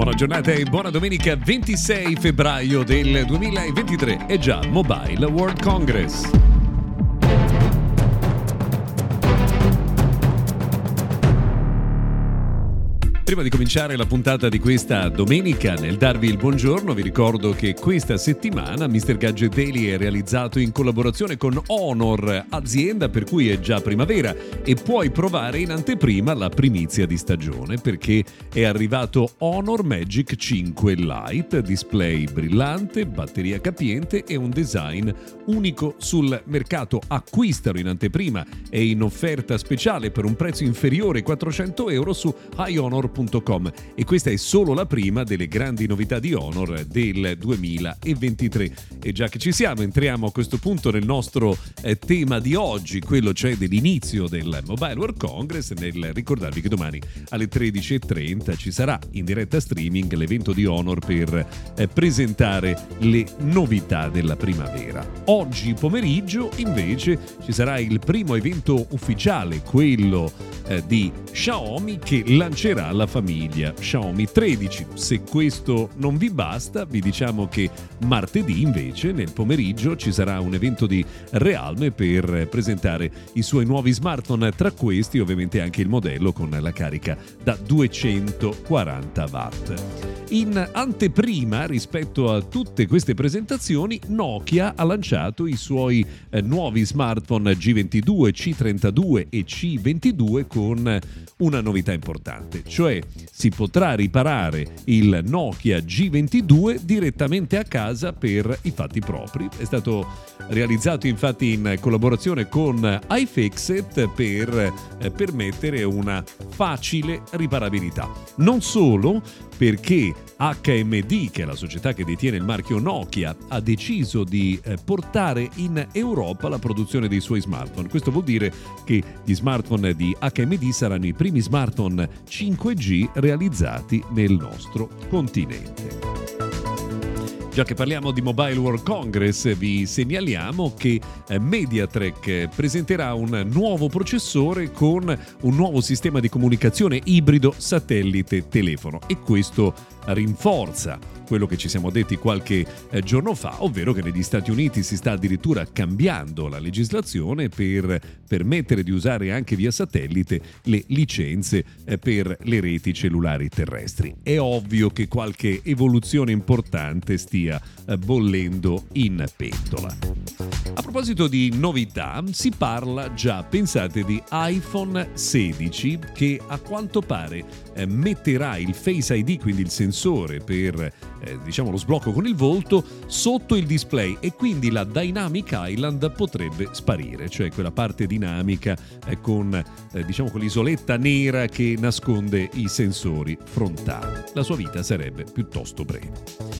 Buona giornata e buona domenica 26 febbraio del 2023. È già Mobile World Congress. Prima di cominciare la puntata di questa domenica, nel darvi il buongiorno, vi ricordo che questa settimana Mr. Gadget Daily è realizzato in collaborazione con Honor, azienda per cui è già primavera e puoi provare in anteprima la primizia di stagione perché è arrivato Honor Magic 5 Lite, display brillante, batteria capiente e un design unico sul mercato. Acquistalo in anteprima e in offerta speciale per un prezzo inferiore ai 400 euro su iHonor.com honor.com e questa è solo la prima delle grandi novità di Honor del 2023. E già che ci siamo, entriamo a questo punto nel nostro eh, tema di oggi, quello cioè dell'inizio del Mobile World Congress, nel ricordarvi che domani alle 13.30 ci sarà in diretta streaming l'evento di Honor per eh, presentare le novità della primavera. Oggi pomeriggio invece ci sarà il primo evento ufficiale, quello eh, di Xiaomi che lancerà la famiglia Xiaomi 13. Se questo non vi basta, vi diciamo che martedì invece nel pomeriggio ci sarà un evento di Realme per presentare i suoi nuovi smartphone, tra questi ovviamente anche il modello con la carica da 240 watt. In anteprima rispetto a tutte queste presentazioni, Nokia ha lanciato i suoi eh, nuovi smartphone G22, C32 e C22 con una novità importante, cioè si potrà riparare il Nokia G22 direttamente a casa per i fatti propri. È stato realizzato infatti in collaborazione con iFixit per eh, permettere una facile riparabilità. Non solo perché HMD, che è la società che detiene il marchio Nokia, ha deciso di eh, portare in Europa la produzione dei suoi smartphone. Questo vuol dire che gli smartphone di HMD saranno i primi smartphone 5G realizzati nel nostro continente. Già che parliamo di Mobile World Congress, vi segnaliamo che eh, Mediatek presenterà un nuovo processore con un nuovo sistema di comunicazione ibrido satellite-telefono e questo rinforza quello che ci siamo detti qualche eh, giorno fa, ovvero che negli Stati Uniti si sta addirittura cambiando la legislazione per permettere di usare anche via satellite le licenze eh, per le reti cellulari terrestri. È ovvio che qualche evoluzione importante stia eh, bollendo in pentola. Proposito di novità, si parla già, pensate, di iPhone 16 che a quanto pare eh, metterà il Face ID, quindi il sensore per eh, diciamo lo sblocco con il volto, sotto il display e quindi la Dynamic Island potrebbe sparire, cioè quella parte dinamica eh, con eh, diciamo quell'isoletta nera che nasconde i sensori frontali. La sua vita sarebbe piuttosto breve.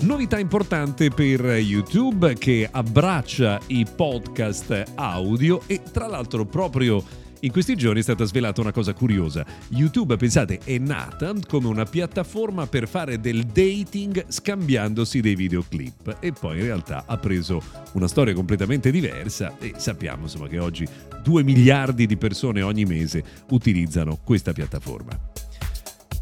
Novità importante per YouTube che abbraccia i podcast audio e tra l'altro proprio In questi giorni è stata svelata una cosa curiosa. YouTube, pensate, è nata come una piattaforma per fare del dating scambiandosi dei videoclip e poi in realtà ha preso una storia completamente diversa e sappiamo insomma che oggi 2 miliardi di persone ogni mese utilizzano questa piattaforma.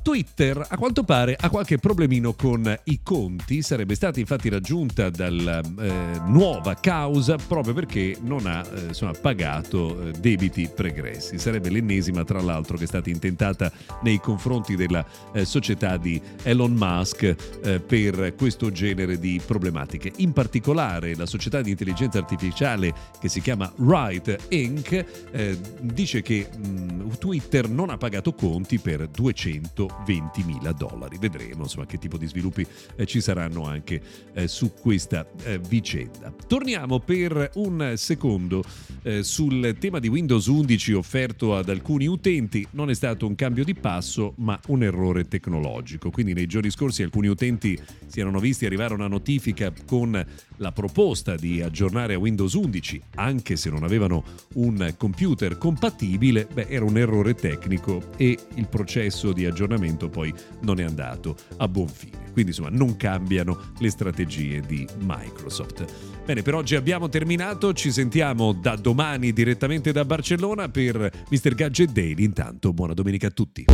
Twitter a quanto pare ha qualche problemino con i conti, sarebbe stata infatti raggiunta dalla eh, nuova causa proprio perché non ha eh, insomma, pagato eh, debiti pregressi. Sarebbe l'ennesima tra l'altro che è stata intentata nei confronti della eh, società di Elon Musk eh, per questo genere di problematiche. In particolare la società di intelligenza artificiale che si chiama Wright Inc. Eh, dice che mh, Twitter non ha pagato conti per 200 20 mila dollari. Vedremo insomma, che tipo di sviluppi eh, ci saranno anche eh, su questa eh, vicenda. Torniamo per un secondo eh, sul tema di Windows 11 offerto ad alcuni utenti. Non è stato un cambio di passo, ma un errore tecnologico. Quindi nei giorni scorsi alcuni utenti si erano visti arrivare una notifica con la proposta di aggiornare a Windows 11, anche se non avevano un computer compatibile, beh, era un errore tecnico e il processo di aggiornamento aggiornamento poi non è andato a buon fine. Quindi insomma non cambiano le strategie di Microsoft. Bene, per oggi abbiamo terminato, ci sentiamo da domani direttamente da Barcellona per Mr. Gadget Daily. Intanto buona domenica a tutti.